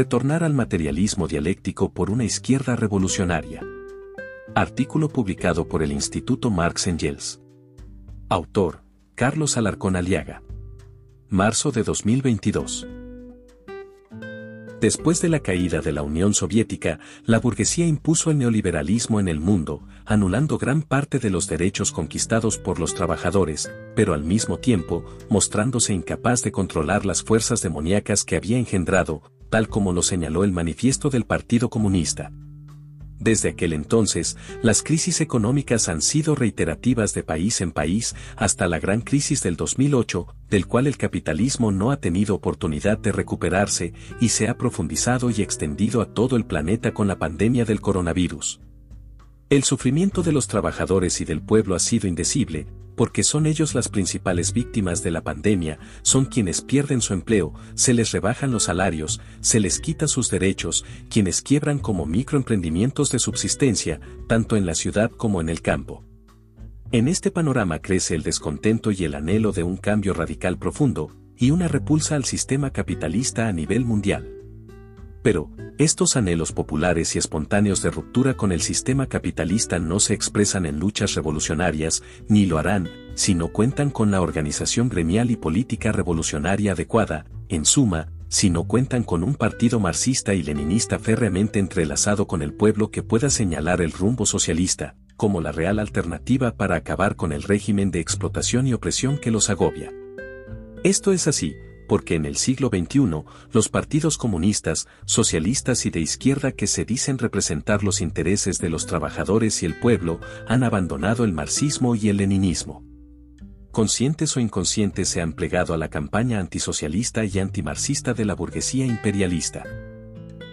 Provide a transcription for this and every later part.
Retornar al materialismo dialéctico por una izquierda revolucionaria. Artículo publicado por el Instituto Marx Engels. Autor, Carlos Alarcón Aliaga. Marzo de 2022. Después de la caída de la Unión Soviética, la burguesía impuso el neoliberalismo en el mundo, anulando gran parte de los derechos conquistados por los trabajadores, pero al mismo tiempo, mostrándose incapaz de controlar las fuerzas demoníacas que había engendrado, tal como lo señaló el manifiesto del Partido Comunista. Desde aquel entonces, las crisis económicas han sido reiterativas de país en país hasta la gran crisis del 2008, del cual el capitalismo no ha tenido oportunidad de recuperarse y se ha profundizado y extendido a todo el planeta con la pandemia del coronavirus. El sufrimiento de los trabajadores y del pueblo ha sido indecible, porque son ellos las principales víctimas de la pandemia, son quienes pierden su empleo, se les rebajan los salarios, se les quita sus derechos, quienes quiebran como microemprendimientos de subsistencia, tanto en la ciudad como en el campo. En este panorama crece el descontento y el anhelo de un cambio radical profundo, y una repulsa al sistema capitalista a nivel mundial. Pero, estos anhelos populares y espontáneos de ruptura con el sistema capitalista no se expresan en luchas revolucionarias, ni lo harán, si no cuentan con la organización gremial y política revolucionaria adecuada, en suma, si no cuentan con un partido marxista y leninista férreamente entrelazado con el pueblo que pueda señalar el rumbo socialista, como la real alternativa para acabar con el régimen de explotación y opresión que los agobia. Esto es así, porque en el siglo XXI, los partidos comunistas, socialistas y de izquierda que se dicen representar los intereses de los trabajadores y el pueblo, han abandonado el marxismo y el leninismo. Conscientes o inconscientes se han plegado a la campaña antisocialista y antimarxista de la burguesía imperialista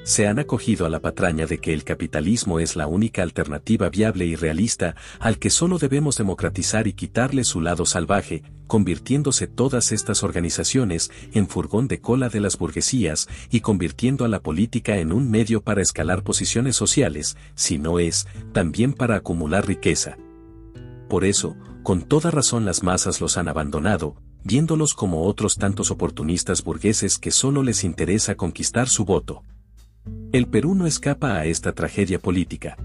se han acogido a la patraña de que el capitalismo es la única alternativa viable y realista, al que solo debemos democratizar y quitarle su lado salvaje, convirtiéndose todas estas organizaciones en furgón de cola de las burguesías y convirtiendo a la política en un medio para escalar posiciones sociales, si no es, también para acumular riqueza. Por eso, con toda razón las masas los han abandonado, viéndolos como otros tantos oportunistas burgueses que solo les interesa conquistar su voto. El Perú no escapa a esta tragedia política.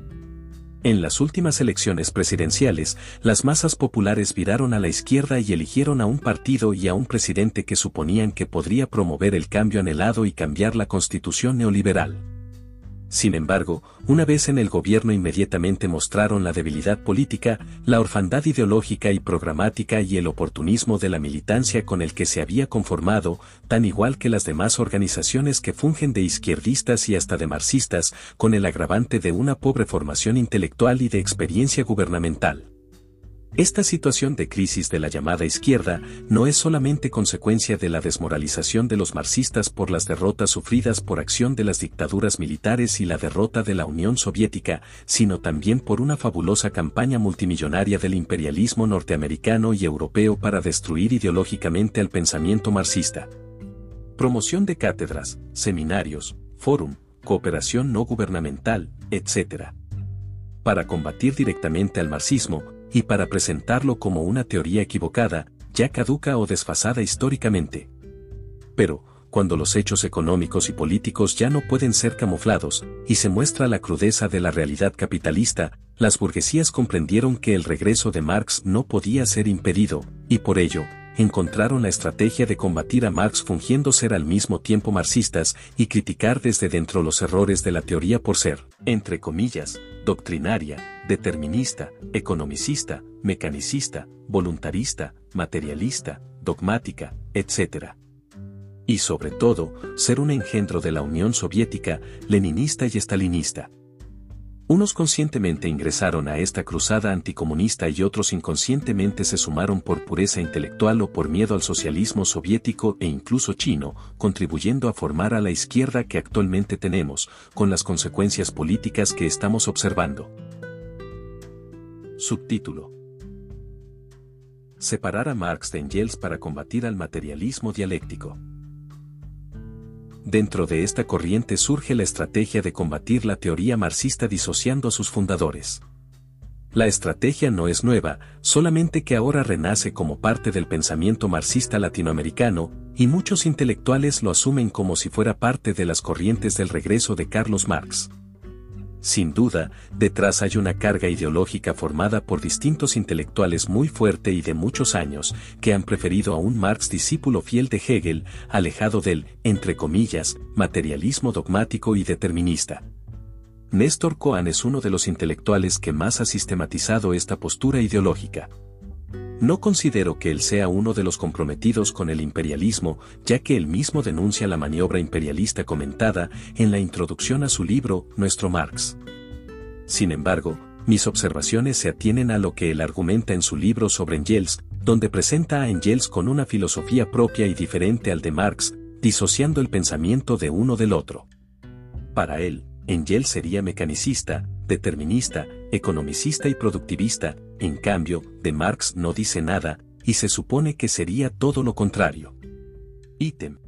En las últimas elecciones presidenciales, las masas populares viraron a la izquierda y eligieron a un partido y a un presidente que suponían que podría promover el cambio anhelado y cambiar la constitución neoliberal. Sin embargo, una vez en el gobierno inmediatamente mostraron la debilidad política, la orfandad ideológica y programática y el oportunismo de la militancia con el que se había conformado, tan igual que las demás organizaciones que fungen de izquierdistas y hasta de marxistas, con el agravante de una pobre formación intelectual y de experiencia gubernamental. Esta situación de crisis de la llamada izquierda no es solamente consecuencia de la desmoralización de los marxistas por las derrotas sufridas por acción de las dictaduras militares y la derrota de la Unión Soviética, sino también por una fabulosa campaña multimillonaria del imperialismo norteamericano y europeo para destruir ideológicamente al pensamiento marxista. Promoción de cátedras, seminarios, fórum, cooperación no gubernamental, etc. Para combatir directamente al marxismo, y para presentarlo como una teoría equivocada, ya caduca o desfasada históricamente. Pero, cuando los hechos económicos y políticos ya no pueden ser camuflados, y se muestra la crudeza de la realidad capitalista, las burguesías comprendieron que el regreso de Marx no podía ser impedido, y por ello, encontraron la estrategia de combatir a Marx fungiendo ser al mismo tiempo marxistas y criticar desde dentro los errores de la teoría por ser, entre comillas, doctrinaria, determinista, economicista, mecanicista, voluntarista, materialista, dogmática, etc. Y sobre todo, ser un engendro de la Unión Soviética, leninista y estalinista. Unos conscientemente ingresaron a esta cruzada anticomunista y otros inconscientemente se sumaron por pureza intelectual o por miedo al socialismo soviético e incluso chino, contribuyendo a formar a la izquierda que actualmente tenemos, con las consecuencias políticas que estamos observando. Subtítulo. Separar a Marx de Engels para combatir al materialismo dialéctico. Dentro de esta corriente surge la estrategia de combatir la teoría marxista disociando a sus fundadores. La estrategia no es nueva, solamente que ahora renace como parte del pensamiento marxista latinoamericano, y muchos intelectuales lo asumen como si fuera parte de las corrientes del regreso de Carlos Marx. Sin duda, detrás hay una carga ideológica formada por distintos intelectuales muy fuerte y de muchos años, que han preferido a un Marx discípulo fiel de Hegel, alejado del, entre comillas, materialismo dogmático y determinista. Néstor Cohen es uno de los intelectuales que más ha sistematizado esta postura ideológica. No considero que él sea uno de los comprometidos con el imperialismo, ya que él mismo denuncia la maniobra imperialista comentada en la introducción a su libro Nuestro Marx. Sin embargo, mis observaciones se atienen a lo que él argumenta en su libro sobre Engels, donde presenta a Engels con una filosofía propia y diferente al de Marx, disociando el pensamiento de uno del otro. Para él, Engels sería mecanicista, determinista, economicista y productivista, en cambio, de Marx no dice nada, y se supone que sería todo lo contrario. Ítem.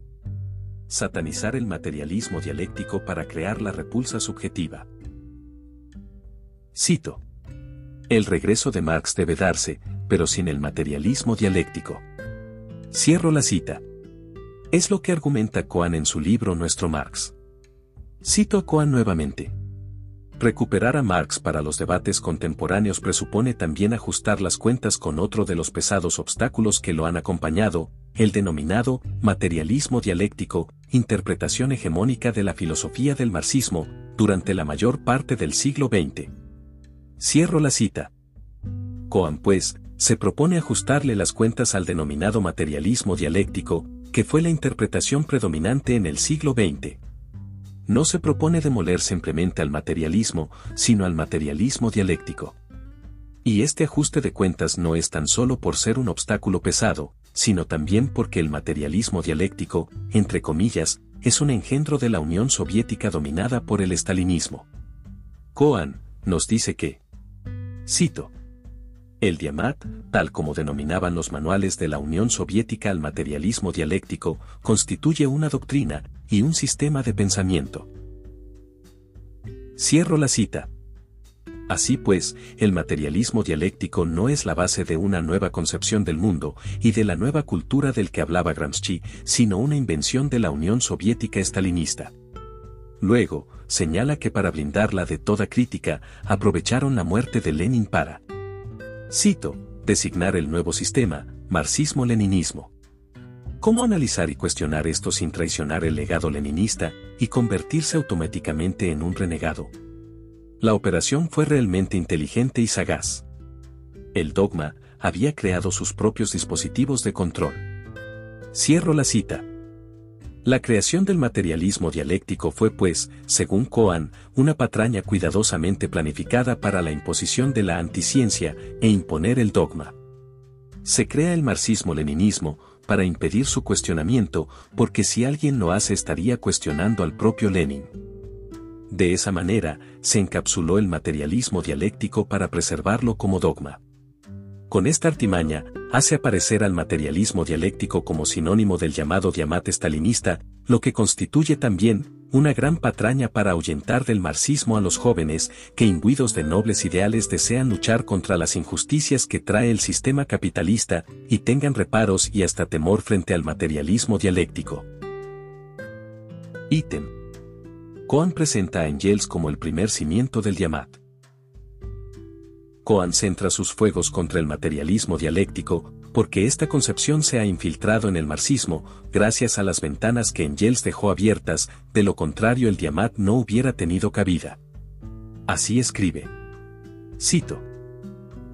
Satanizar el materialismo dialéctico para crear la repulsa subjetiva. Cito. El regreso de Marx debe darse, pero sin el materialismo dialéctico. Cierro la cita. Es lo que argumenta Cohen en su libro Nuestro Marx. Cito a Cohen nuevamente. Recuperar a Marx para los debates contemporáneos presupone también ajustar las cuentas con otro de los pesados obstáculos que lo han acompañado, el denominado materialismo dialéctico, interpretación hegemónica de la filosofía del marxismo, durante la mayor parte del siglo XX. Cierro la cita. Coan, pues, se propone ajustarle las cuentas al denominado materialismo dialéctico, que fue la interpretación predominante en el siglo XX no se propone demoler simplemente al materialismo, sino al materialismo dialéctico. Y este ajuste de cuentas no es tan solo por ser un obstáculo pesado, sino también porque el materialismo dialéctico, entre comillas, es un engendro de la Unión Soviética dominada por el estalinismo. Cohen nos dice que, cito, el diamat, tal como denominaban los manuales de la Unión Soviética al materialismo dialéctico, constituye una doctrina y un sistema de pensamiento. Cierro la cita. Así pues, el materialismo dialéctico no es la base de una nueva concepción del mundo y de la nueva cultura del que hablaba Gramsci, sino una invención de la Unión Soviética estalinista. Luego, señala que para blindarla de toda crítica, aprovecharon la muerte de Lenin para Cito, designar el nuevo sistema, marxismo-leninismo. ¿Cómo analizar y cuestionar esto sin traicionar el legado leninista y convertirse automáticamente en un renegado? La operación fue realmente inteligente y sagaz. El dogma había creado sus propios dispositivos de control. Cierro la cita. La creación del materialismo dialéctico fue pues, según Cohen, una patraña cuidadosamente planificada para la imposición de la anticiencia e imponer el dogma. Se crea el marxismo-leninismo para impedir su cuestionamiento, porque si alguien lo hace estaría cuestionando al propio Lenin. De esa manera, se encapsuló el materialismo dialéctico para preservarlo como dogma. Con esta artimaña, hace aparecer al materialismo dialéctico como sinónimo del llamado diamate stalinista, lo que constituye también una gran patraña para ahuyentar del marxismo a los jóvenes que imbuidos de nobles ideales desean luchar contra las injusticias que trae el sistema capitalista y tengan reparos y hasta temor frente al materialismo dialéctico. Ítem. Cohen presenta a Engels como el primer cimiento del Diamat. Cohen centra sus fuegos contra el materialismo dialéctico, porque esta concepción se ha infiltrado en el marxismo, gracias a las ventanas que Engels dejó abiertas, de lo contrario el Diamat no hubiera tenido cabida. Así escribe. Cito.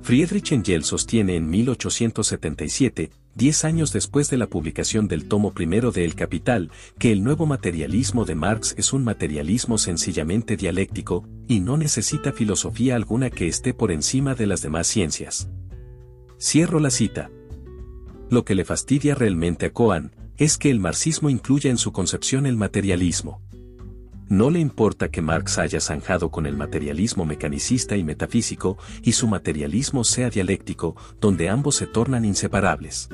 Friedrich Engels sostiene en 1877, diez años después de la publicación del tomo primero de El Capital, que el nuevo materialismo de Marx es un materialismo sencillamente dialéctico, y no necesita filosofía alguna que esté por encima de las demás ciencias. Cierro la cita. Lo que le fastidia realmente a Cohen, es que el marxismo incluya en su concepción el materialismo. No le importa que Marx haya zanjado con el materialismo mecanicista y metafísico, y su materialismo sea dialéctico, donde ambos se tornan inseparables.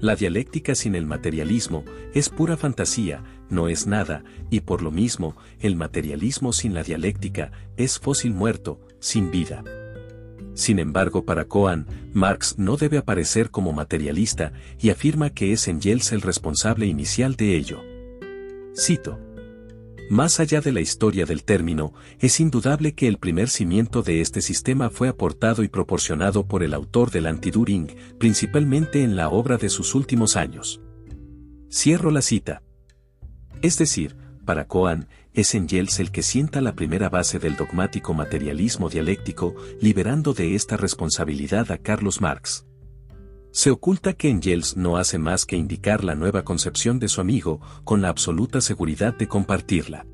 La dialéctica sin el materialismo es pura fantasía, no es nada, y por lo mismo, el materialismo sin la dialéctica es fósil muerto, sin vida. Sin embargo, para Cohen, Marx no debe aparecer como materialista y afirma que es Engels el responsable inicial de ello. Cito. Más allá de la historia del término, es indudable que el primer cimiento de este sistema fue aportado y proporcionado por el autor del Antiduring, principalmente en la obra de sus últimos años. Cierro la cita. Es decir, para Cohen, es Engels el que sienta la primera base del dogmático materialismo dialéctico, liberando de esta responsabilidad a Carlos Marx. Se oculta que Engels no hace más que indicar la nueva concepción de su amigo, con la absoluta seguridad de compartirla.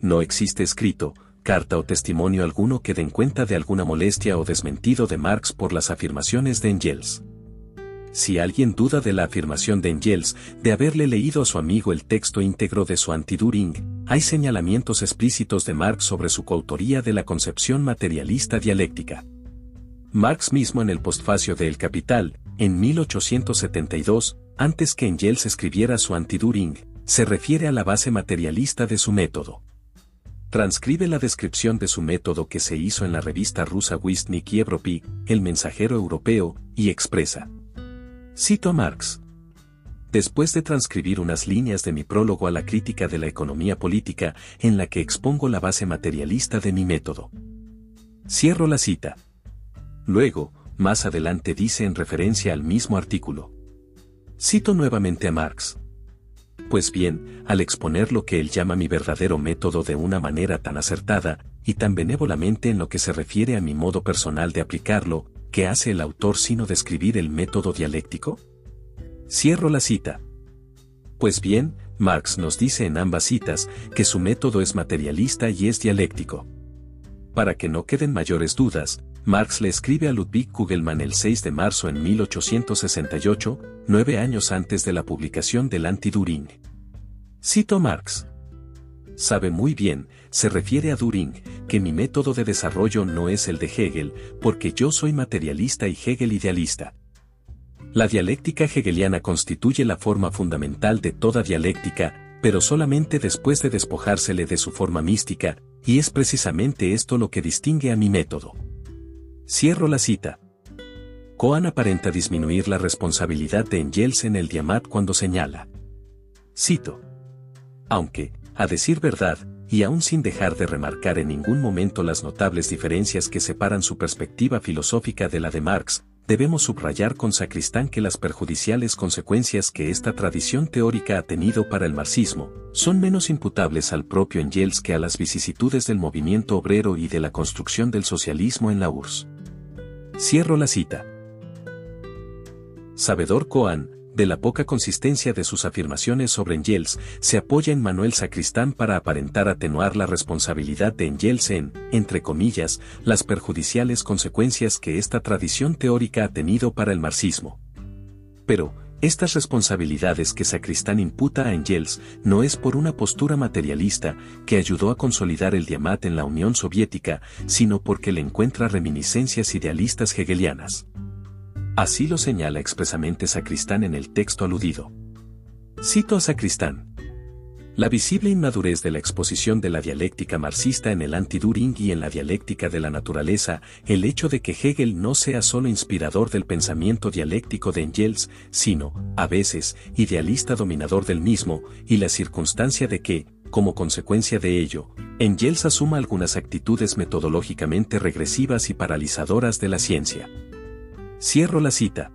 No existe escrito, carta o testimonio alguno que den cuenta de alguna molestia o desmentido de Marx por las afirmaciones de Engels. Si alguien duda de la afirmación de Engels de haberle leído a su amigo el texto íntegro de su antiduring, hay señalamientos explícitos de Marx sobre su coautoría de la concepción materialista dialéctica. Marx mismo en el postfacio de El Capital, en 1872, antes que Engels escribiera su antiduring, se refiere a la base materialista de su método. Transcribe la descripción de su método que se hizo en la revista rusa Wistnik y Evropy, El Mensajero Europeo, y expresa. Cito a Marx. Después de transcribir unas líneas de mi prólogo a la crítica de la economía política, en la que expongo la base materialista de mi método. Cierro la cita. Luego, más adelante dice en referencia al mismo artículo. Cito nuevamente a Marx. Pues bien, al exponer lo que él llama mi verdadero método de una manera tan acertada, y tan benévolamente en lo que se refiere a mi modo personal de aplicarlo, ¿qué hace el autor sino describir el método dialéctico? Cierro la cita. Pues bien, Marx nos dice en ambas citas que su método es materialista y es dialéctico. Para que no queden mayores dudas, Marx le escribe a Ludwig Kugelmann el 6 de marzo en 1868, nueve años antes de la publicación del Anti-During. Cito Marx. Sabe muy bien, se refiere a During, que mi método de desarrollo no es el de Hegel, porque yo soy materialista y Hegel idealista. La dialéctica hegeliana constituye la forma fundamental de toda dialéctica, pero solamente después de despojársele de su forma mística, y es precisamente esto lo que distingue a mi método. Cierro la cita. Cohen aparenta disminuir la responsabilidad de Engels en el Diamat cuando señala. Cito. Aunque, a decir verdad, y aún sin dejar de remarcar en ningún momento las notables diferencias que separan su perspectiva filosófica de la de Marx, debemos subrayar con Sacristán que las perjudiciales consecuencias que esta tradición teórica ha tenido para el marxismo son menos imputables al propio Engels que a las vicisitudes del movimiento obrero y de la construcción del socialismo en la URSS. Cierro la cita. Sabedor Coan, de la poca consistencia de sus afirmaciones sobre Engels, se apoya en Manuel Sacristán para aparentar atenuar la responsabilidad de Engels en, entre comillas, las perjudiciales consecuencias que esta tradición teórica ha tenido para el marxismo. Pero, estas responsabilidades que Sacristán imputa a Engels no es por una postura materialista que ayudó a consolidar el diamat en la Unión Soviética, sino porque le encuentra reminiscencias idealistas hegelianas. Así lo señala expresamente Sacristán en el texto aludido. Cito a Sacristán. La visible inmadurez de la exposición de la dialéctica marxista en el anti-During y en la dialéctica de la naturaleza, el hecho de que Hegel no sea solo inspirador del pensamiento dialéctico de Engels, sino, a veces, idealista dominador del mismo, y la circunstancia de que, como consecuencia de ello, Engels asuma algunas actitudes metodológicamente regresivas y paralizadoras de la ciencia. Cierro la cita.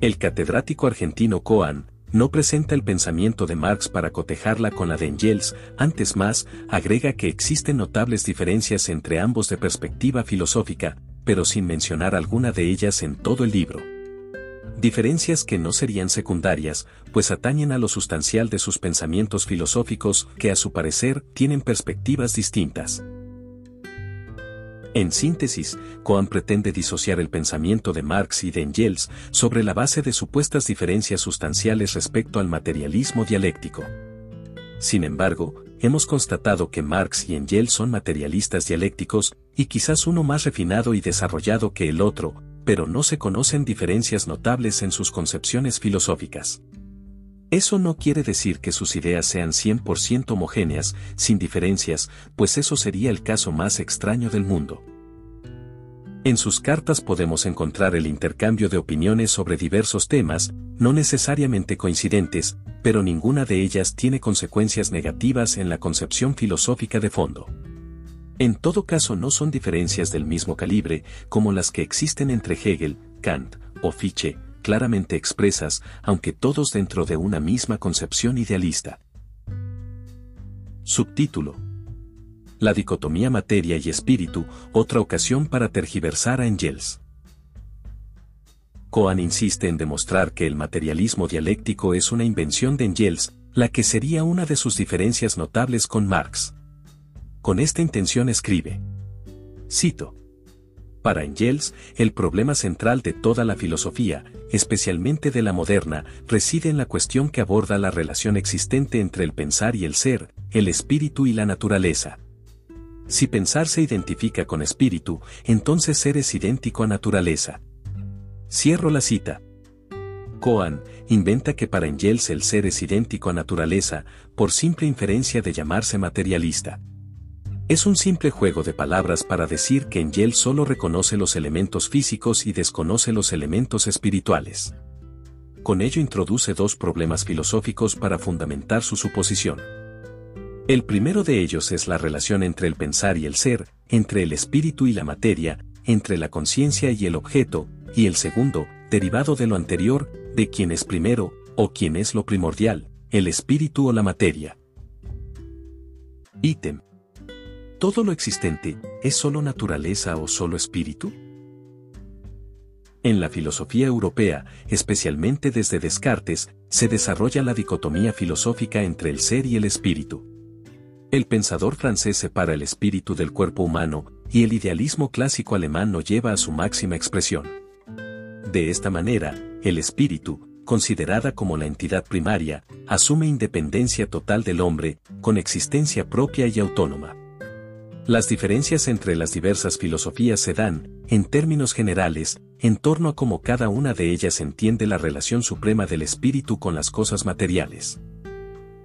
El catedrático argentino Coan no presenta el pensamiento de Marx para cotejarla con la de Engels, antes más, agrega que existen notables diferencias entre ambos de perspectiva filosófica, pero sin mencionar alguna de ellas en todo el libro. Diferencias que no serían secundarias, pues atañen a lo sustancial de sus pensamientos filosóficos que a su parecer tienen perspectivas distintas. En síntesis, Cohen pretende disociar el pensamiento de Marx y de Engels sobre la base de supuestas diferencias sustanciales respecto al materialismo dialéctico. Sin embargo, hemos constatado que Marx y Engels son materialistas dialécticos, y quizás uno más refinado y desarrollado que el otro, pero no se conocen diferencias notables en sus concepciones filosóficas. Eso no quiere decir que sus ideas sean 100% homogéneas, sin diferencias, pues eso sería el caso más extraño del mundo. En sus cartas podemos encontrar el intercambio de opiniones sobre diversos temas, no necesariamente coincidentes, pero ninguna de ellas tiene consecuencias negativas en la concepción filosófica de fondo. En todo caso no son diferencias del mismo calibre como las que existen entre Hegel, Kant o Fichte, claramente expresas, aunque todos dentro de una misma concepción idealista. Subtítulo la dicotomía materia y espíritu, otra ocasión para tergiversar a Engels. Cohen insiste en demostrar que el materialismo dialéctico es una invención de Engels, la que sería una de sus diferencias notables con Marx. Con esta intención escribe. Cito. Para Engels, el problema central de toda la filosofía, especialmente de la moderna, reside en la cuestión que aborda la relación existente entre el pensar y el ser, el espíritu y la naturaleza. Si pensar se identifica con espíritu, entonces ser es idéntico a naturaleza. Cierro la cita. Coan inventa que para Engels el ser es idéntico a naturaleza, por simple inferencia de llamarse materialista. Es un simple juego de palabras para decir que Engels solo reconoce los elementos físicos y desconoce los elementos espirituales. Con ello introduce dos problemas filosóficos para fundamentar su suposición. El primero de ellos es la relación entre el pensar y el ser, entre el espíritu y la materia, entre la conciencia y el objeto, y el segundo, derivado de lo anterior, de quién es primero, o quién es lo primordial, el espíritu o la materia. Ítem. ¿Todo lo existente es solo naturaleza o solo espíritu? En la filosofía europea, especialmente desde Descartes, se desarrolla la dicotomía filosófica entre el ser y el espíritu. El pensador francés separa el espíritu del cuerpo humano, y el idealismo clásico alemán lo lleva a su máxima expresión. De esta manera, el espíritu, considerada como la entidad primaria, asume independencia total del hombre, con existencia propia y autónoma. Las diferencias entre las diversas filosofías se dan, en términos generales, en torno a cómo cada una de ellas entiende la relación suprema del espíritu con las cosas materiales.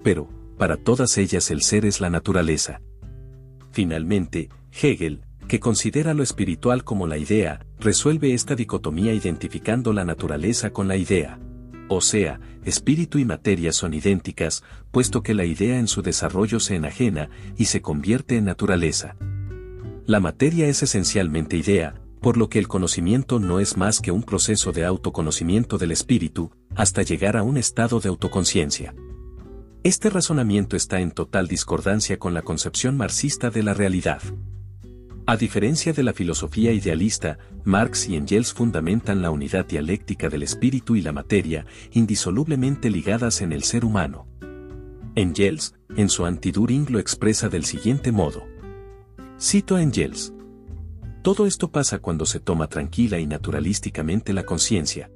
Pero, para todas ellas el ser es la naturaleza. Finalmente, Hegel, que considera lo espiritual como la idea, resuelve esta dicotomía identificando la naturaleza con la idea. O sea, espíritu y materia son idénticas, puesto que la idea en su desarrollo se enajena y se convierte en naturaleza. La materia es esencialmente idea, por lo que el conocimiento no es más que un proceso de autoconocimiento del espíritu, hasta llegar a un estado de autoconciencia. Este razonamiento está en total discordancia con la concepción marxista de la realidad. A diferencia de la filosofía idealista, Marx y Engels fundamentan la unidad dialéctica del espíritu y la materia, indisolublemente ligadas en el ser humano. Engels, en su Antiduring lo expresa del siguiente modo. Cito a Engels. Todo esto pasa cuando se toma tranquila y naturalísticamente la conciencia,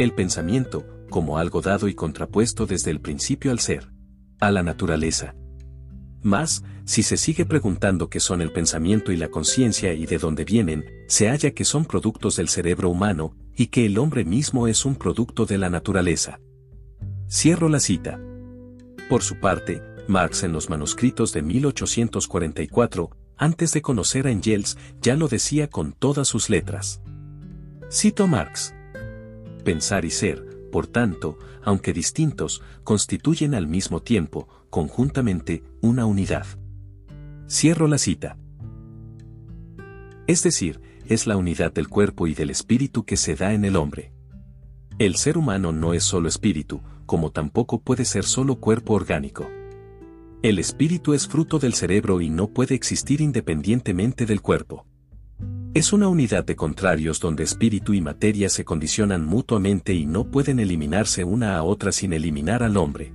el pensamiento, como algo dado y contrapuesto desde el principio al ser a la naturaleza. Más, si se sigue preguntando qué son el pensamiento y la conciencia y de dónde vienen, se halla que son productos del cerebro humano, y que el hombre mismo es un producto de la naturaleza. Cierro la cita. Por su parte, Marx en los manuscritos de 1844, antes de conocer a Engels, ya lo decía con todas sus letras. Cito Marx. Pensar y ser, por tanto, aunque distintos, constituyen al mismo tiempo, conjuntamente, una unidad. Cierro la cita. Es decir, es la unidad del cuerpo y del espíritu que se da en el hombre. El ser humano no es solo espíritu, como tampoco puede ser solo cuerpo orgánico. El espíritu es fruto del cerebro y no puede existir independientemente del cuerpo. Es una unidad de contrarios donde espíritu y materia se condicionan mutuamente y no pueden eliminarse una a otra sin eliminar al hombre.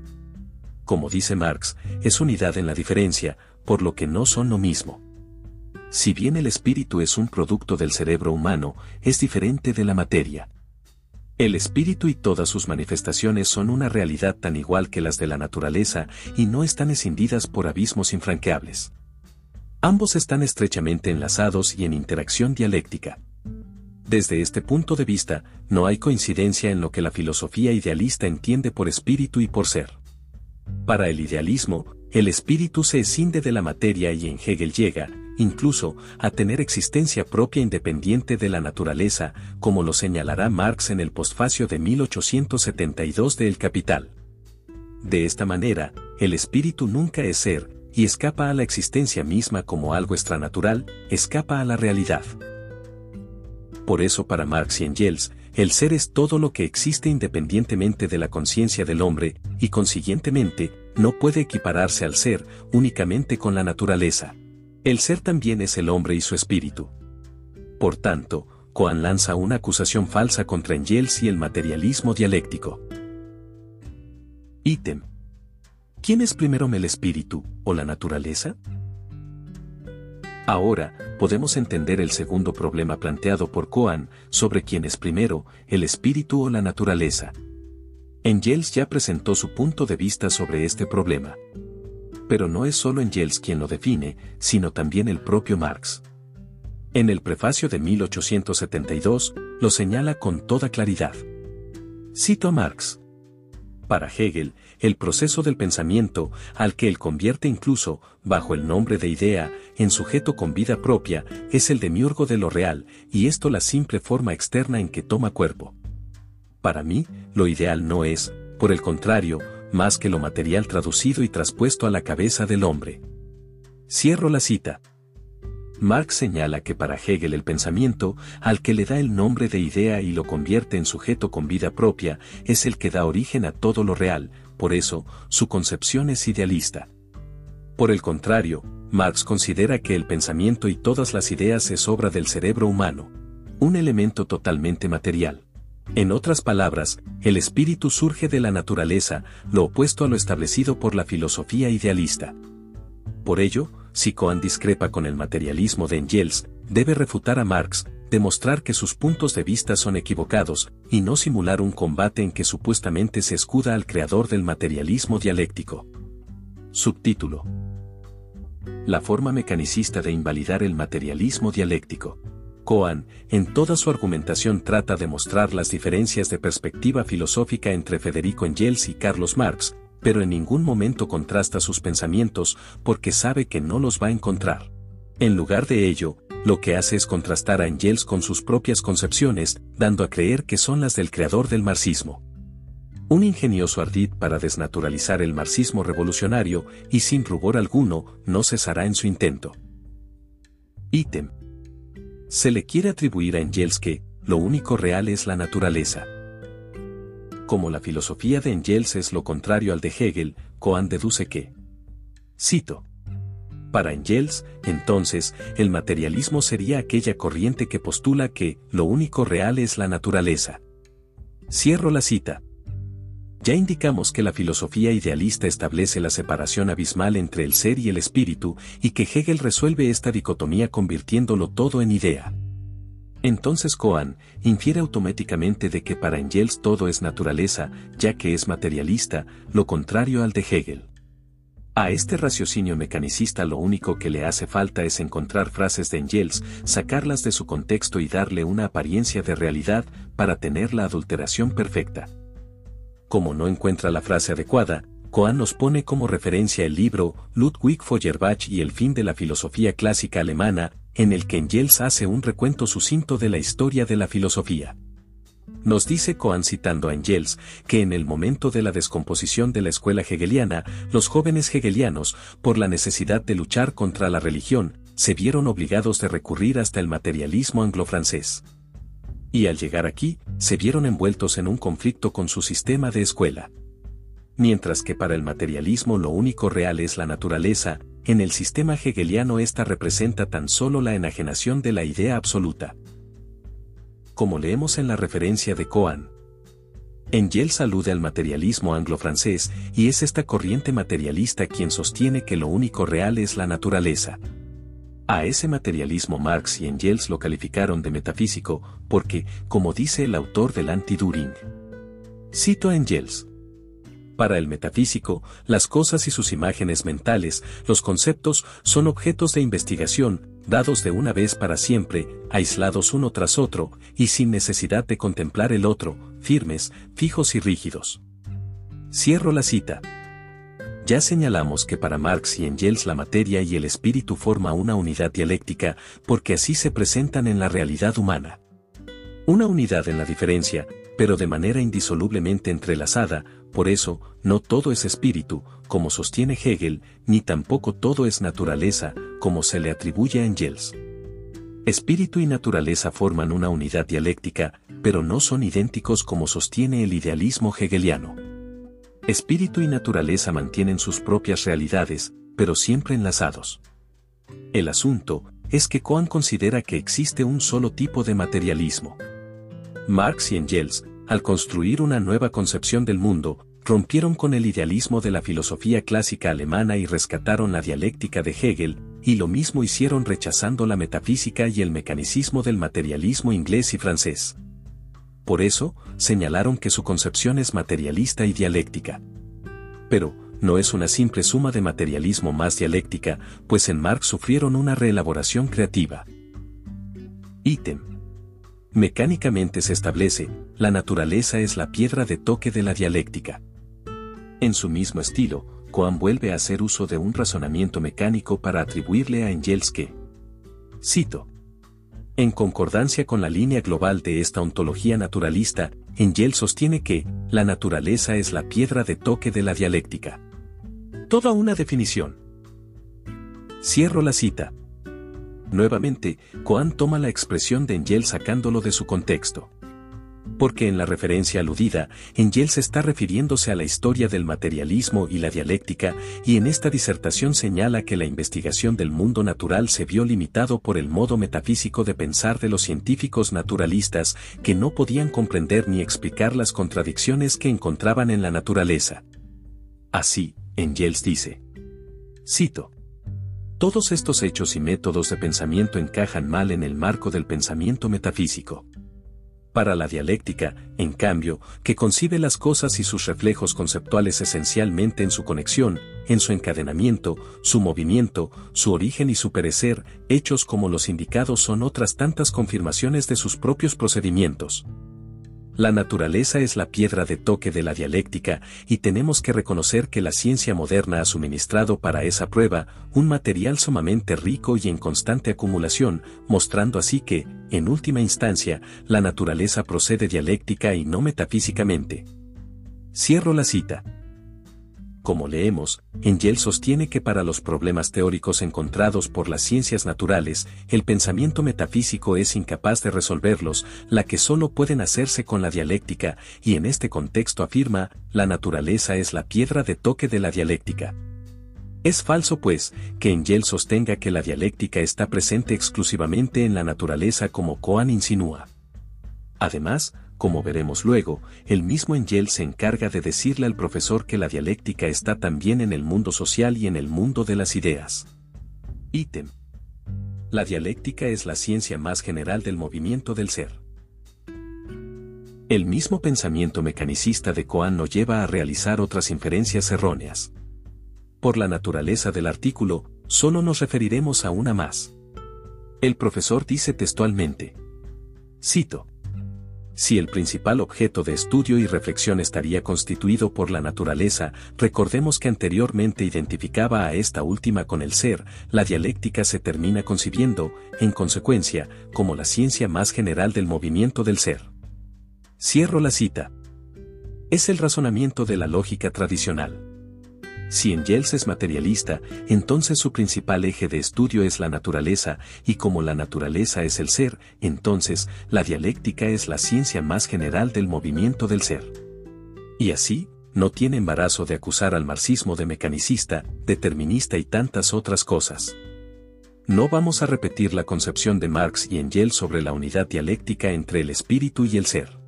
Como dice Marx, es unidad en la diferencia, por lo que no son lo mismo. Si bien el espíritu es un producto del cerebro humano, es diferente de la materia. El espíritu y todas sus manifestaciones son una realidad tan igual que las de la naturaleza y no están escindidas por abismos infranqueables. Ambos están estrechamente enlazados y en interacción dialéctica. Desde este punto de vista, no hay coincidencia en lo que la filosofía idealista entiende por espíritu y por ser. Para el idealismo, el espíritu se escinde de la materia y en Hegel llega, incluso, a tener existencia propia independiente de la naturaleza, como lo señalará Marx en el postfacio de 1872 de El Capital. De esta manera, el espíritu nunca es ser, y escapa a la existencia misma como algo extranatural, escapa a la realidad. Por eso para Marx y Engels, el ser es todo lo que existe independientemente de la conciencia del hombre, y consiguientemente, no puede equipararse al ser únicamente con la naturaleza. El ser también es el hombre y su espíritu. Por tanto, Coan lanza una acusación falsa contra Engels y el materialismo dialéctico. Ítem. ¿Quién es primero el espíritu o la naturaleza? Ahora, podemos entender el segundo problema planteado por Coan sobre quién es primero, el espíritu o la naturaleza. Engels ya presentó su punto de vista sobre este problema. Pero no es solo Engels quien lo define, sino también el propio Marx. En el prefacio de 1872, lo señala con toda claridad. Cito a Marx. Para Hegel, el proceso del pensamiento, al que él convierte incluso, bajo el nombre de idea, en sujeto con vida propia, es el demiurgo de lo real, y esto la simple forma externa en que toma cuerpo. Para mí, lo ideal no es, por el contrario, más que lo material traducido y traspuesto a la cabeza del hombre. Cierro la cita. Marx señala que para Hegel el pensamiento, al que le da el nombre de idea y lo convierte en sujeto con vida propia, es el que da origen a todo lo real, por eso, su concepción es idealista. Por el contrario, Marx considera que el pensamiento y todas las ideas es obra del cerebro humano, un elemento totalmente material. En otras palabras, el espíritu surge de la naturaleza, lo opuesto a lo establecido por la filosofía idealista. Por ello, si Cohen discrepa con el materialismo de Engels, debe refutar a Marx, demostrar que sus puntos de vista son equivocados, y no simular un combate en que supuestamente se escuda al creador del materialismo dialéctico. Subtítulo. La forma mecanicista de invalidar el materialismo dialéctico. Cohen, en toda su argumentación trata de mostrar las diferencias de perspectiva filosófica entre Federico Engels y Carlos Marx, pero en ningún momento contrasta sus pensamientos porque sabe que no los va a encontrar. En lugar de ello, lo que hace es contrastar a Engels con sus propias concepciones, dando a creer que son las del creador del marxismo. Un ingenioso ardid para desnaturalizar el marxismo revolucionario y sin rubor alguno, no cesará en su intento. Ítem. Se le quiere atribuir a Engels que, lo único real es la naturaleza. Como la filosofía de Engels es lo contrario al de Hegel, Cohen deduce que. Cito. Para Engels, entonces, el materialismo sería aquella corriente que postula que lo único real es la naturaleza. Cierro la cita. Ya indicamos que la filosofía idealista establece la separación abismal entre el ser y el espíritu, y que Hegel resuelve esta dicotomía convirtiéndolo todo en idea. Entonces Cohen infiere automáticamente de que para Engels todo es naturaleza, ya que es materialista, lo contrario al de Hegel. A este raciocinio mecanicista lo único que le hace falta es encontrar frases de Engels, sacarlas de su contexto y darle una apariencia de realidad para tener la adulteración perfecta. Como no encuentra la frase adecuada, Cohen nos pone como referencia el libro Ludwig Feuerbach y el fin de la filosofía clásica alemana, en el que Engels hace un recuento sucinto de la historia de la filosofía. Nos dice Cohen citando a Engels que en el momento de la descomposición de la escuela hegeliana, los jóvenes hegelianos, por la necesidad de luchar contra la religión, se vieron obligados de recurrir hasta el materialismo anglo-francés. Y al llegar aquí, se vieron envueltos en un conflicto con su sistema de escuela. Mientras que para el materialismo lo único real es la naturaleza, en el sistema hegeliano esta representa tan solo la enajenación de la idea absoluta. Como leemos en la referencia de Cohen, Engels alude al materialismo anglo-francés y es esta corriente materialista quien sostiene que lo único real es la naturaleza. A ese materialismo Marx y Engels lo calificaron de metafísico porque, como dice el autor del Anti-During, cito a Engels, para el metafísico, las cosas y sus imágenes mentales, los conceptos, son objetos de investigación, dados de una vez para siempre, aislados uno tras otro, y sin necesidad de contemplar el otro, firmes, fijos y rígidos. Cierro la cita. Ya señalamos que para Marx y Engels la materia y el espíritu forma una unidad dialéctica porque así se presentan en la realidad humana. Una unidad en la diferencia, pero de manera indisolublemente entrelazada, por eso, no todo es espíritu, como sostiene Hegel, ni tampoco todo es naturaleza, como se le atribuye a Engels. Espíritu y naturaleza forman una unidad dialéctica, pero no son idénticos como sostiene el idealismo hegeliano. Espíritu y naturaleza mantienen sus propias realidades, pero siempre enlazados. El asunto es que Cohen considera que existe un solo tipo de materialismo. Marx y Engels, al construir una nueva concepción del mundo, rompieron con el idealismo de la filosofía clásica alemana y rescataron la dialéctica de Hegel, y lo mismo hicieron rechazando la metafísica y el mecanicismo del materialismo inglés y francés. Por eso, señalaron que su concepción es materialista y dialéctica. Pero, no es una simple suma de materialismo más dialéctica, pues en Marx sufrieron una reelaboración creativa. Ítem. Mecánicamente se establece, la naturaleza es la piedra de toque de la dialéctica. En su mismo estilo, Cohen vuelve a hacer uso de un razonamiento mecánico para atribuirle a Engels que, cito, en concordancia con la línea global de esta ontología naturalista, Engels sostiene que, la naturaleza es la piedra de toque de la dialéctica. Toda una definición. Cierro la cita. Nuevamente, Coan toma la expresión de Engels sacándolo de su contexto porque en la referencia aludida, Engels está refiriéndose a la historia del materialismo y la dialéctica, y en esta disertación señala que la investigación del mundo natural se vio limitado por el modo metafísico de pensar de los científicos naturalistas, que no podían comprender ni explicar las contradicciones que encontraban en la naturaleza. Así, Engels dice. Cito. Todos estos hechos y métodos de pensamiento encajan mal en el marco del pensamiento metafísico. Para la dialéctica, en cambio, que concibe las cosas y sus reflejos conceptuales esencialmente en su conexión, en su encadenamiento, su movimiento, su origen y su perecer, hechos como los indicados son otras tantas confirmaciones de sus propios procedimientos. La naturaleza es la piedra de toque de la dialéctica y tenemos que reconocer que la ciencia moderna ha suministrado para esa prueba un material sumamente rico y en constante acumulación, mostrando así que, en última instancia, la naturaleza procede dialéctica y no metafísicamente. Cierro la cita como leemos, Engel sostiene que para los problemas teóricos encontrados por las ciencias naturales, el pensamiento metafísico es incapaz de resolverlos, la que solo pueden hacerse con la dialéctica, y en este contexto afirma, la naturaleza es la piedra de toque de la dialéctica. Es falso pues, que Engel sostenga que la dialéctica está presente exclusivamente en la naturaleza como Coan insinúa. Además, como veremos luego, el mismo Engel se encarga de decirle al profesor que la dialéctica está también en el mundo social y en el mundo de las ideas. Ítem. La dialéctica es la ciencia más general del movimiento del ser. El mismo pensamiento mecanicista de Coan nos lleva a realizar otras inferencias erróneas. Por la naturaleza del artículo, solo nos referiremos a una más. El profesor dice textualmente. Cito. Si el principal objeto de estudio y reflexión estaría constituido por la naturaleza, recordemos que anteriormente identificaba a esta última con el ser, la dialéctica se termina concibiendo, en consecuencia, como la ciencia más general del movimiento del ser. Cierro la cita. Es el razonamiento de la lógica tradicional. Si Engels es materialista, entonces su principal eje de estudio es la naturaleza, y como la naturaleza es el ser, entonces la dialéctica es la ciencia más general del movimiento del ser. Y así, no tiene embarazo de acusar al marxismo de mecanicista, determinista y tantas otras cosas. No vamos a repetir la concepción de Marx y Engels sobre la unidad dialéctica entre el espíritu y el ser.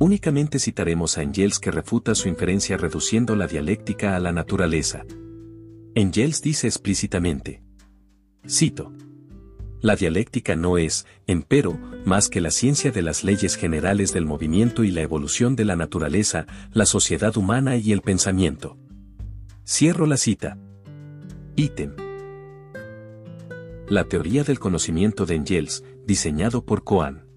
Únicamente citaremos a Engels que refuta su inferencia reduciendo la dialéctica a la naturaleza. Engels dice explícitamente. Cito. La dialéctica no es, empero, más que la ciencia de las leyes generales del movimiento y la evolución de la naturaleza, la sociedad humana y el pensamiento. Cierro la cita. Ítem. La teoría del conocimiento de Engels, diseñado por Coan.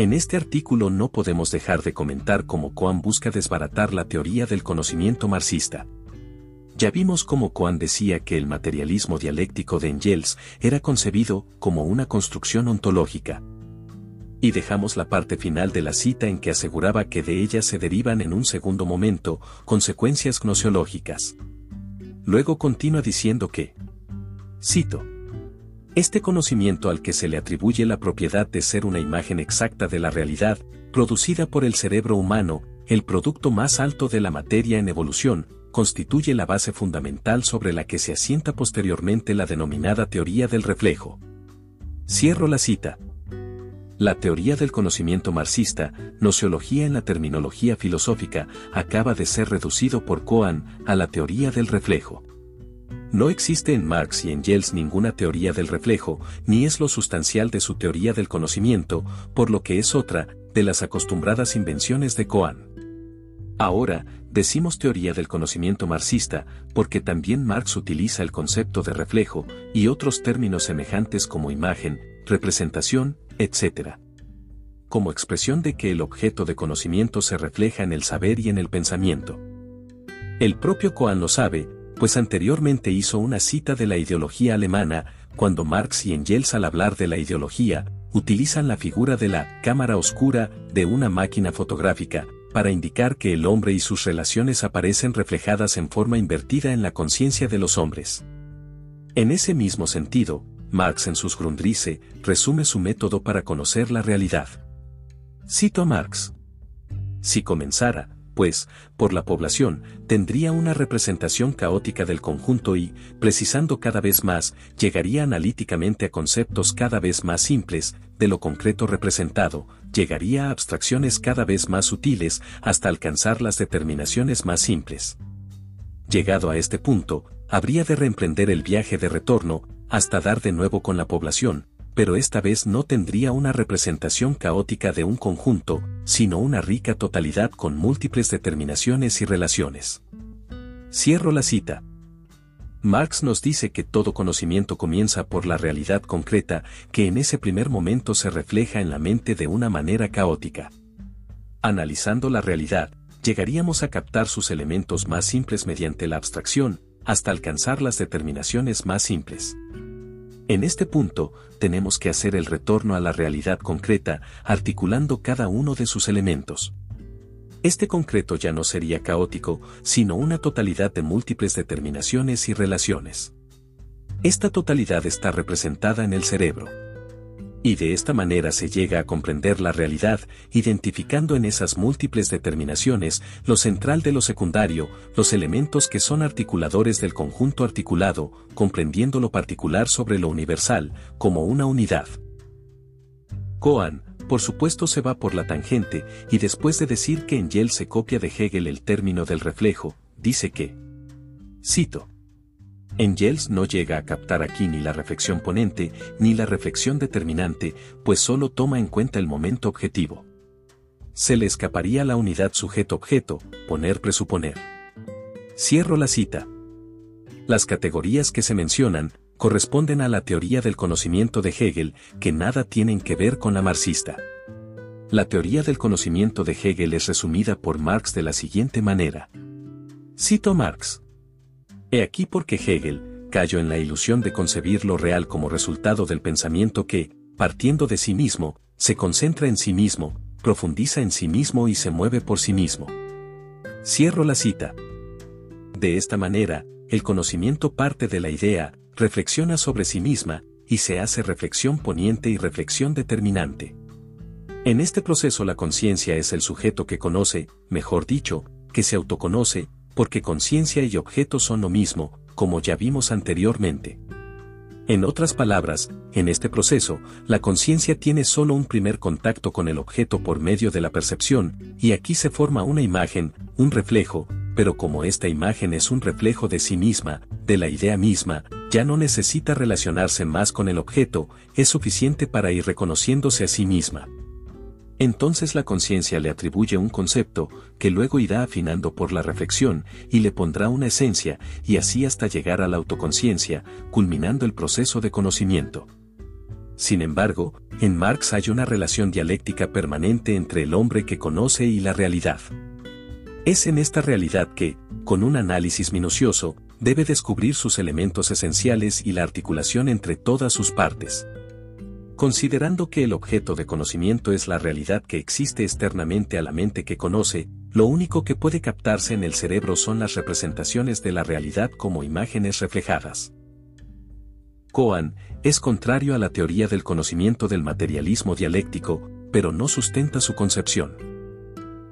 En este artículo no podemos dejar de comentar cómo Coan busca desbaratar la teoría del conocimiento marxista. Ya vimos cómo Coan decía que el materialismo dialéctico de Engels era concebido como una construcción ontológica. Y dejamos la parte final de la cita en que aseguraba que de ella se derivan en un segundo momento consecuencias gnosiológicas. Luego continúa diciendo que, cito, este conocimiento al que se le atribuye la propiedad de ser una imagen exacta de la realidad, producida por el cerebro humano, el producto más alto de la materia en evolución, constituye la base fundamental sobre la que se asienta posteriormente la denominada teoría del reflejo. Cierro la cita. La teoría del conocimiento marxista, nociología en la terminología filosófica, acaba de ser reducido por Cohen a la teoría del reflejo. No existe en Marx y en Engels ninguna teoría del reflejo, ni es lo sustancial de su teoría del conocimiento, por lo que es otra de las acostumbradas invenciones de Cohen. Ahora, decimos teoría del conocimiento marxista, porque también Marx utiliza el concepto de reflejo y otros términos semejantes como imagen, representación, etc. Como expresión de que el objeto de conocimiento se refleja en el saber y en el pensamiento. El propio Cohen lo sabe, pues anteriormente hizo una cita de la ideología alemana, cuando Marx y Engels al hablar de la ideología, utilizan la figura de la cámara oscura de una máquina fotográfica, para indicar que el hombre y sus relaciones aparecen reflejadas en forma invertida en la conciencia de los hombres. En ese mismo sentido, Marx en sus Grundrisse resume su método para conocer la realidad. Cito a Marx. Si comenzara, pues, por la población, tendría una representación caótica del conjunto y, precisando cada vez más, llegaría analíticamente a conceptos cada vez más simples, de lo concreto representado, llegaría a abstracciones cada vez más sutiles hasta alcanzar las determinaciones más simples. Llegado a este punto, habría de reemprender el viaje de retorno, hasta dar de nuevo con la población, pero esta vez no tendría una representación caótica de un conjunto, sino una rica totalidad con múltiples determinaciones y relaciones. Cierro la cita. Marx nos dice que todo conocimiento comienza por la realidad concreta que en ese primer momento se refleja en la mente de una manera caótica. Analizando la realidad, llegaríamos a captar sus elementos más simples mediante la abstracción, hasta alcanzar las determinaciones más simples. En este punto, tenemos que hacer el retorno a la realidad concreta, articulando cada uno de sus elementos. Este concreto ya no sería caótico, sino una totalidad de múltiples determinaciones y relaciones. Esta totalidad está representada en el cerebro. Y de esta manera se llega a comprender la realidad, identificando en esas múltiples determinaciones lo central de lo secundario, los elementos que son articuladores del conjunto articulado, comprendiendo lo particular sobre lo universal, como una unidad. Coan, por supuesto se va por la tangente, y después de decir que en Yale se copia de Hegel el término del reflejo, dice que, cito, Engels no llega a captar aquí ni la reflexión ponente ni la reflexión determinante, pues solo toma en cuenta el momento objetivo. Se le escaparía la unidad sujeto-objeto, poner-presuponer. Cierro la cita. Las categorías que se mencionan corresponden a la teoría del conocimiento de Hegel, que nada tienen que ver con la marxista. La teoría del conocimiento de Hegel es resumida por Marx de la siguiente manera. Cito Marx. He aquí porque Hegel cayó en la ilusión de concebir lo real como resultado del pensamiento que, partiendo de sí mismo, se concentra en sí mismo, profundiza en sí mismo y se mueve por sí mismo. Cierro la cita. De esta manera, el conocimiento parte de la idea, reflexiona sobre sí misma, y se hace reflexión poniente y reflexión determinante. En este proceso la conciencia es el sujeto que conoce, mejor dicho, que se autoconoce, porque conciencia y objeto son lo mismo, como ya vimos anteriormente. En otras palabras, en este proceso, la conciencia tiene solo un primer contacto con el objeto por medio de la percepción, y aquí se forma una imagen, un reflejo, pero como esta imagen es un reflejo de sí misma, de la idea misma, ya no necesita relacionarse más con el objeto, es suficiente para ir reconociéndose a sí misma entonces la conciencia le atribuye un concepto, que luego irá afinando por la reflexión, y le pondrá una esencia, y así hasta llegar a la autoconciencia, culminando el proceso de conocimiento. Sin embargo, en Marx hay una relación dialéctica permanente entre el hombre que conoce y la realidad. Es en esta realidad que, con un análisis minucioso, debe descubrir sus elementos esenciales y la articulación entre todas sus partes. Considerando que el objeto de conocimiento es la realidad que existe externamente a la mente que conoce, lo único que puede captarse en el cerebro son las representaciones de la realidad como imágenes reflejadas. Cohen es contrario a la teoría del conocimiento del materialismo dialéctico, pero no sustenta su concepción.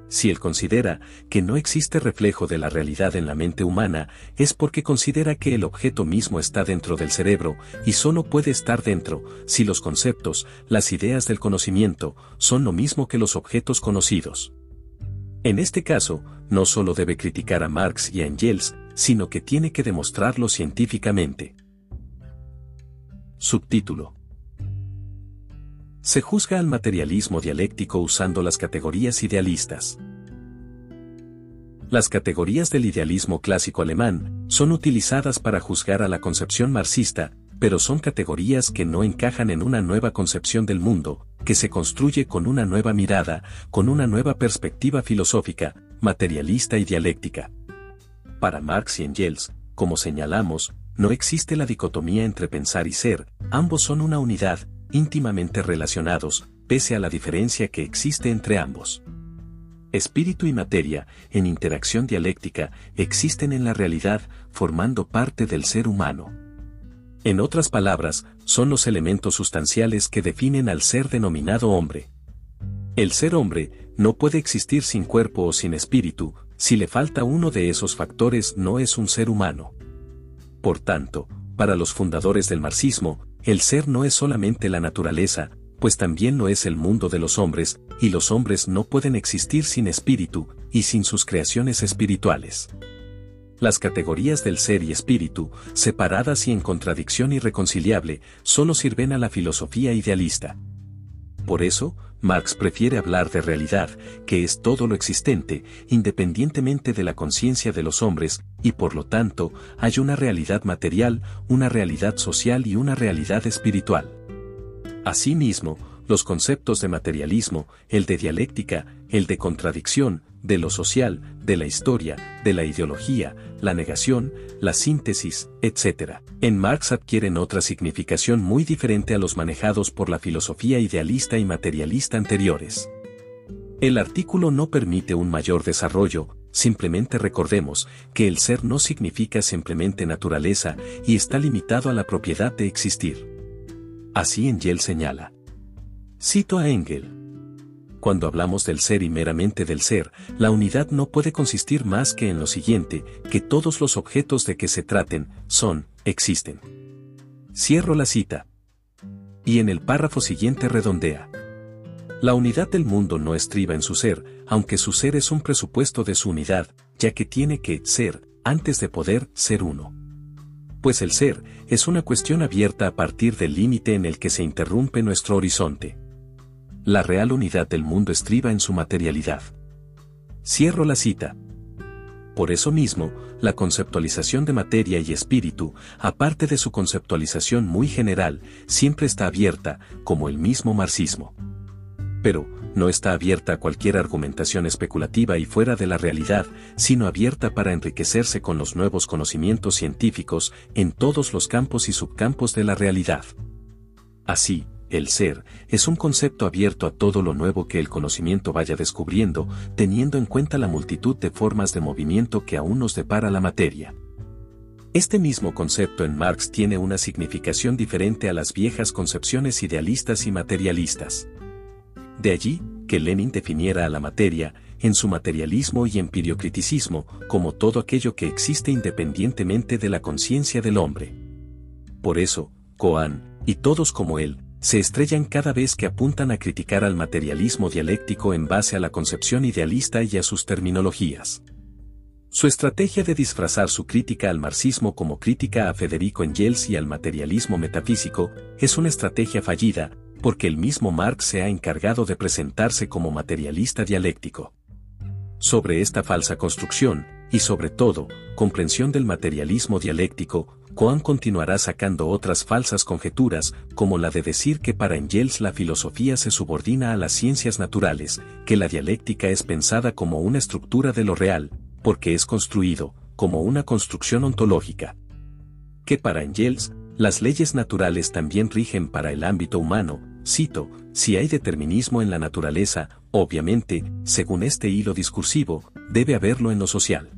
Si él considera que no existe reflejo de la realidad en la mente humana, es porque considera que el objeto mismo está dentro del cerebro y solo puede estar dentro si los conceptos, las ideas del conocimiento, son lo mismo que los objetos conocidos. En este caso, no solo debe criticar a Marx y a Engels, sino que tiene que demostrarlo científicamente. Subtítulo se juzga al materialismo dialéctico usando las categorías idealistas. Las categorías del idealismo clásico alemán son utilizadas para juzgar a la concepción marxista, pero son categorías que no encajan en una nueva concepción del mundo, que se construye con una nueva mirada, con una nueva perspectiva filosófica, materialista y dialéctica. Para Marx y Engels, como señalamos, no existe la dicotomía entre pensar y ser, ambos son una unidad, íntimamente relacionados, pese a la diferencia que existe entre ambos. Espíritu y materia, en interacción dialéctica, existen en la realidad, formando parte del ser humano. En otras palabras, son los elementos sustanciales que definen al ser denominado hombre. El ser hombre no puede existir sin cuerpo o sin espíritu, si le falta uno de esos factores no es un ser humano. Por tanto, para los fundadores del marxismo, el ser no es solamente la naturaleza, pues también lo es el mundo de los hombres, y los hombres no pueden existir sin espíritu, y sin sus creaciones espirituales. Las categorías del ser y espíritu, separadas y en contradicción irreconciliable, solo sirven a la filosofía idealista. Por eso, Marx prefiere hablar de realidad, que es todo lo existente, independientemente de la conciencia de los hombres, y por lo tanto, hay una realidad material, una realidad social y una realidad espiritual. Asimismo, los conceptos de materialismo, el de dialéctica, el de contradicción, de lo social, de la historia, de la ideología, la negación, la síntesis, etc. En Marx adquieren otra significación muy diferente a los manejados por la filosofía idealista y materialista anteriores. El artículo no permite un mayor desarrollo, simplemente recordemos que el ser no significa simplemente naturaleza y está limitado a la propiedad de existir. Así Engel señala. Cito a Engel. Cuando hablamos del ser y meramente del ser, la unidad no puede consistir más que en lo siguiente, que todos los objetos de que se traten, son, existen. Cierro la cita. Y en el párrafo siguiente redondea. La unidad del mundo no estriba en su ser, aunque su ser es un presupuesto de su unidad, ya que tiene que ser, antes de poder ser uno. Pues el ser es una cuestión abierta a partir del límite en el que se interrumpe nuestro horizonte la real unidad del mundo estriba en su materialidad. Cierro la cita. Por eso mismo, la conceptualización de materia y espíritu, aparte de su conceptualización muy general, siempre está abierta, como el mismo marxismo. Pero, no está abierta a cualquier argumentación especulativa y fuera de la realidad, sino abierta para enriquecerse con los nuevos conocimientos científicos en todos los campos y subcampos de la realidad. Así, el ser, es un concepto abierto a todo lo nuevo que el conocimiento vaya descubriendo, teniendo en cuenta la multitud de formas de movimiento que aún nos depara la materia. Este mismo concepto en Marx tiene una significación diferente a las viejas concepciones idealistas y materialistas. De allí, que Lenin definiera a la materia, en su materialismo y empiriocriticismo, como todo aquello que existe independientemente de la conciencia del hombre. Por eso, Coan, y todos como él, se estrellan cada vez que apuntan a criticar al materialismo dialéctico en base a la concepción idealista y a sus terminologías. Su estrategia de disfrazar su crítica al marxismo como crítica a Federico Engels y al materialismo metafísico es una estrategia fallida, porque el mismo Marx se ha encargado de presentarse como materialista dialéctico. Sobre esta falsa construcción, y sobre todo, comprensión del materialismo dialéctico, Cohen continuará sacando otras falsas conjeturas, como la de decir que para Engels la filosofía se subordina a las ciencias naturales, que la dialéctica es pensada como una estructura de lo real, porque es construido, como una construcción ontológica. Que para Engels, las leyes naturales también rigen para el ámbito humano, cito, si hay determinismo en la naturaleza, obviamente, según este hilo discursivo, debe haberlo en lo social.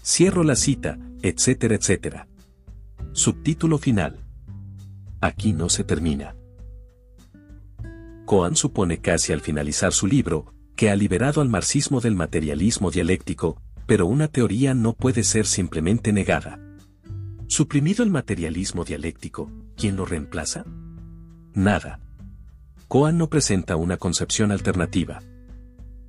Cierro la cita, etcétera, etcétera. Subtítulo final. Aquí no se termina. Cohen supone casi al finalizar su libro, que ha liberado al marxismo del materialismo dialéctico, pero una teoría no puede ser simplemente negada. Suprimido el materialismo dialéctico, ¿quién lo reemplaza? Nada. Cohen no presenta una concepción alternativa.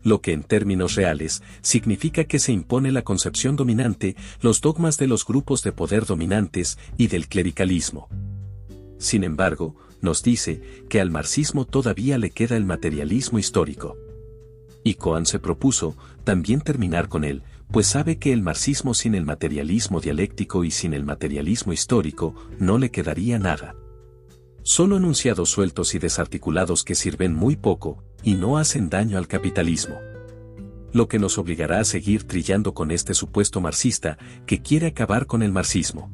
Lo que en términos reales significa que se impone la concepción dominante, los dogmas de los grupos de poder dominantes y del clericalismo. Sin embargo, nos dice que al marxismo todavía le queda el materialismo histórico. Y Cohen se propuso también terminar con él, pues sabe que el marxismo sin el materialismo dialéctico y sin el materialismo histórico no le quedaría nada. Solo enunciados sueltos y desarticulados que sirven muy poco y no hacen daño al capitalismo. Lo que nos obligará a seguir trillando con este supuesto marxista que quiere acabar con el marxismo.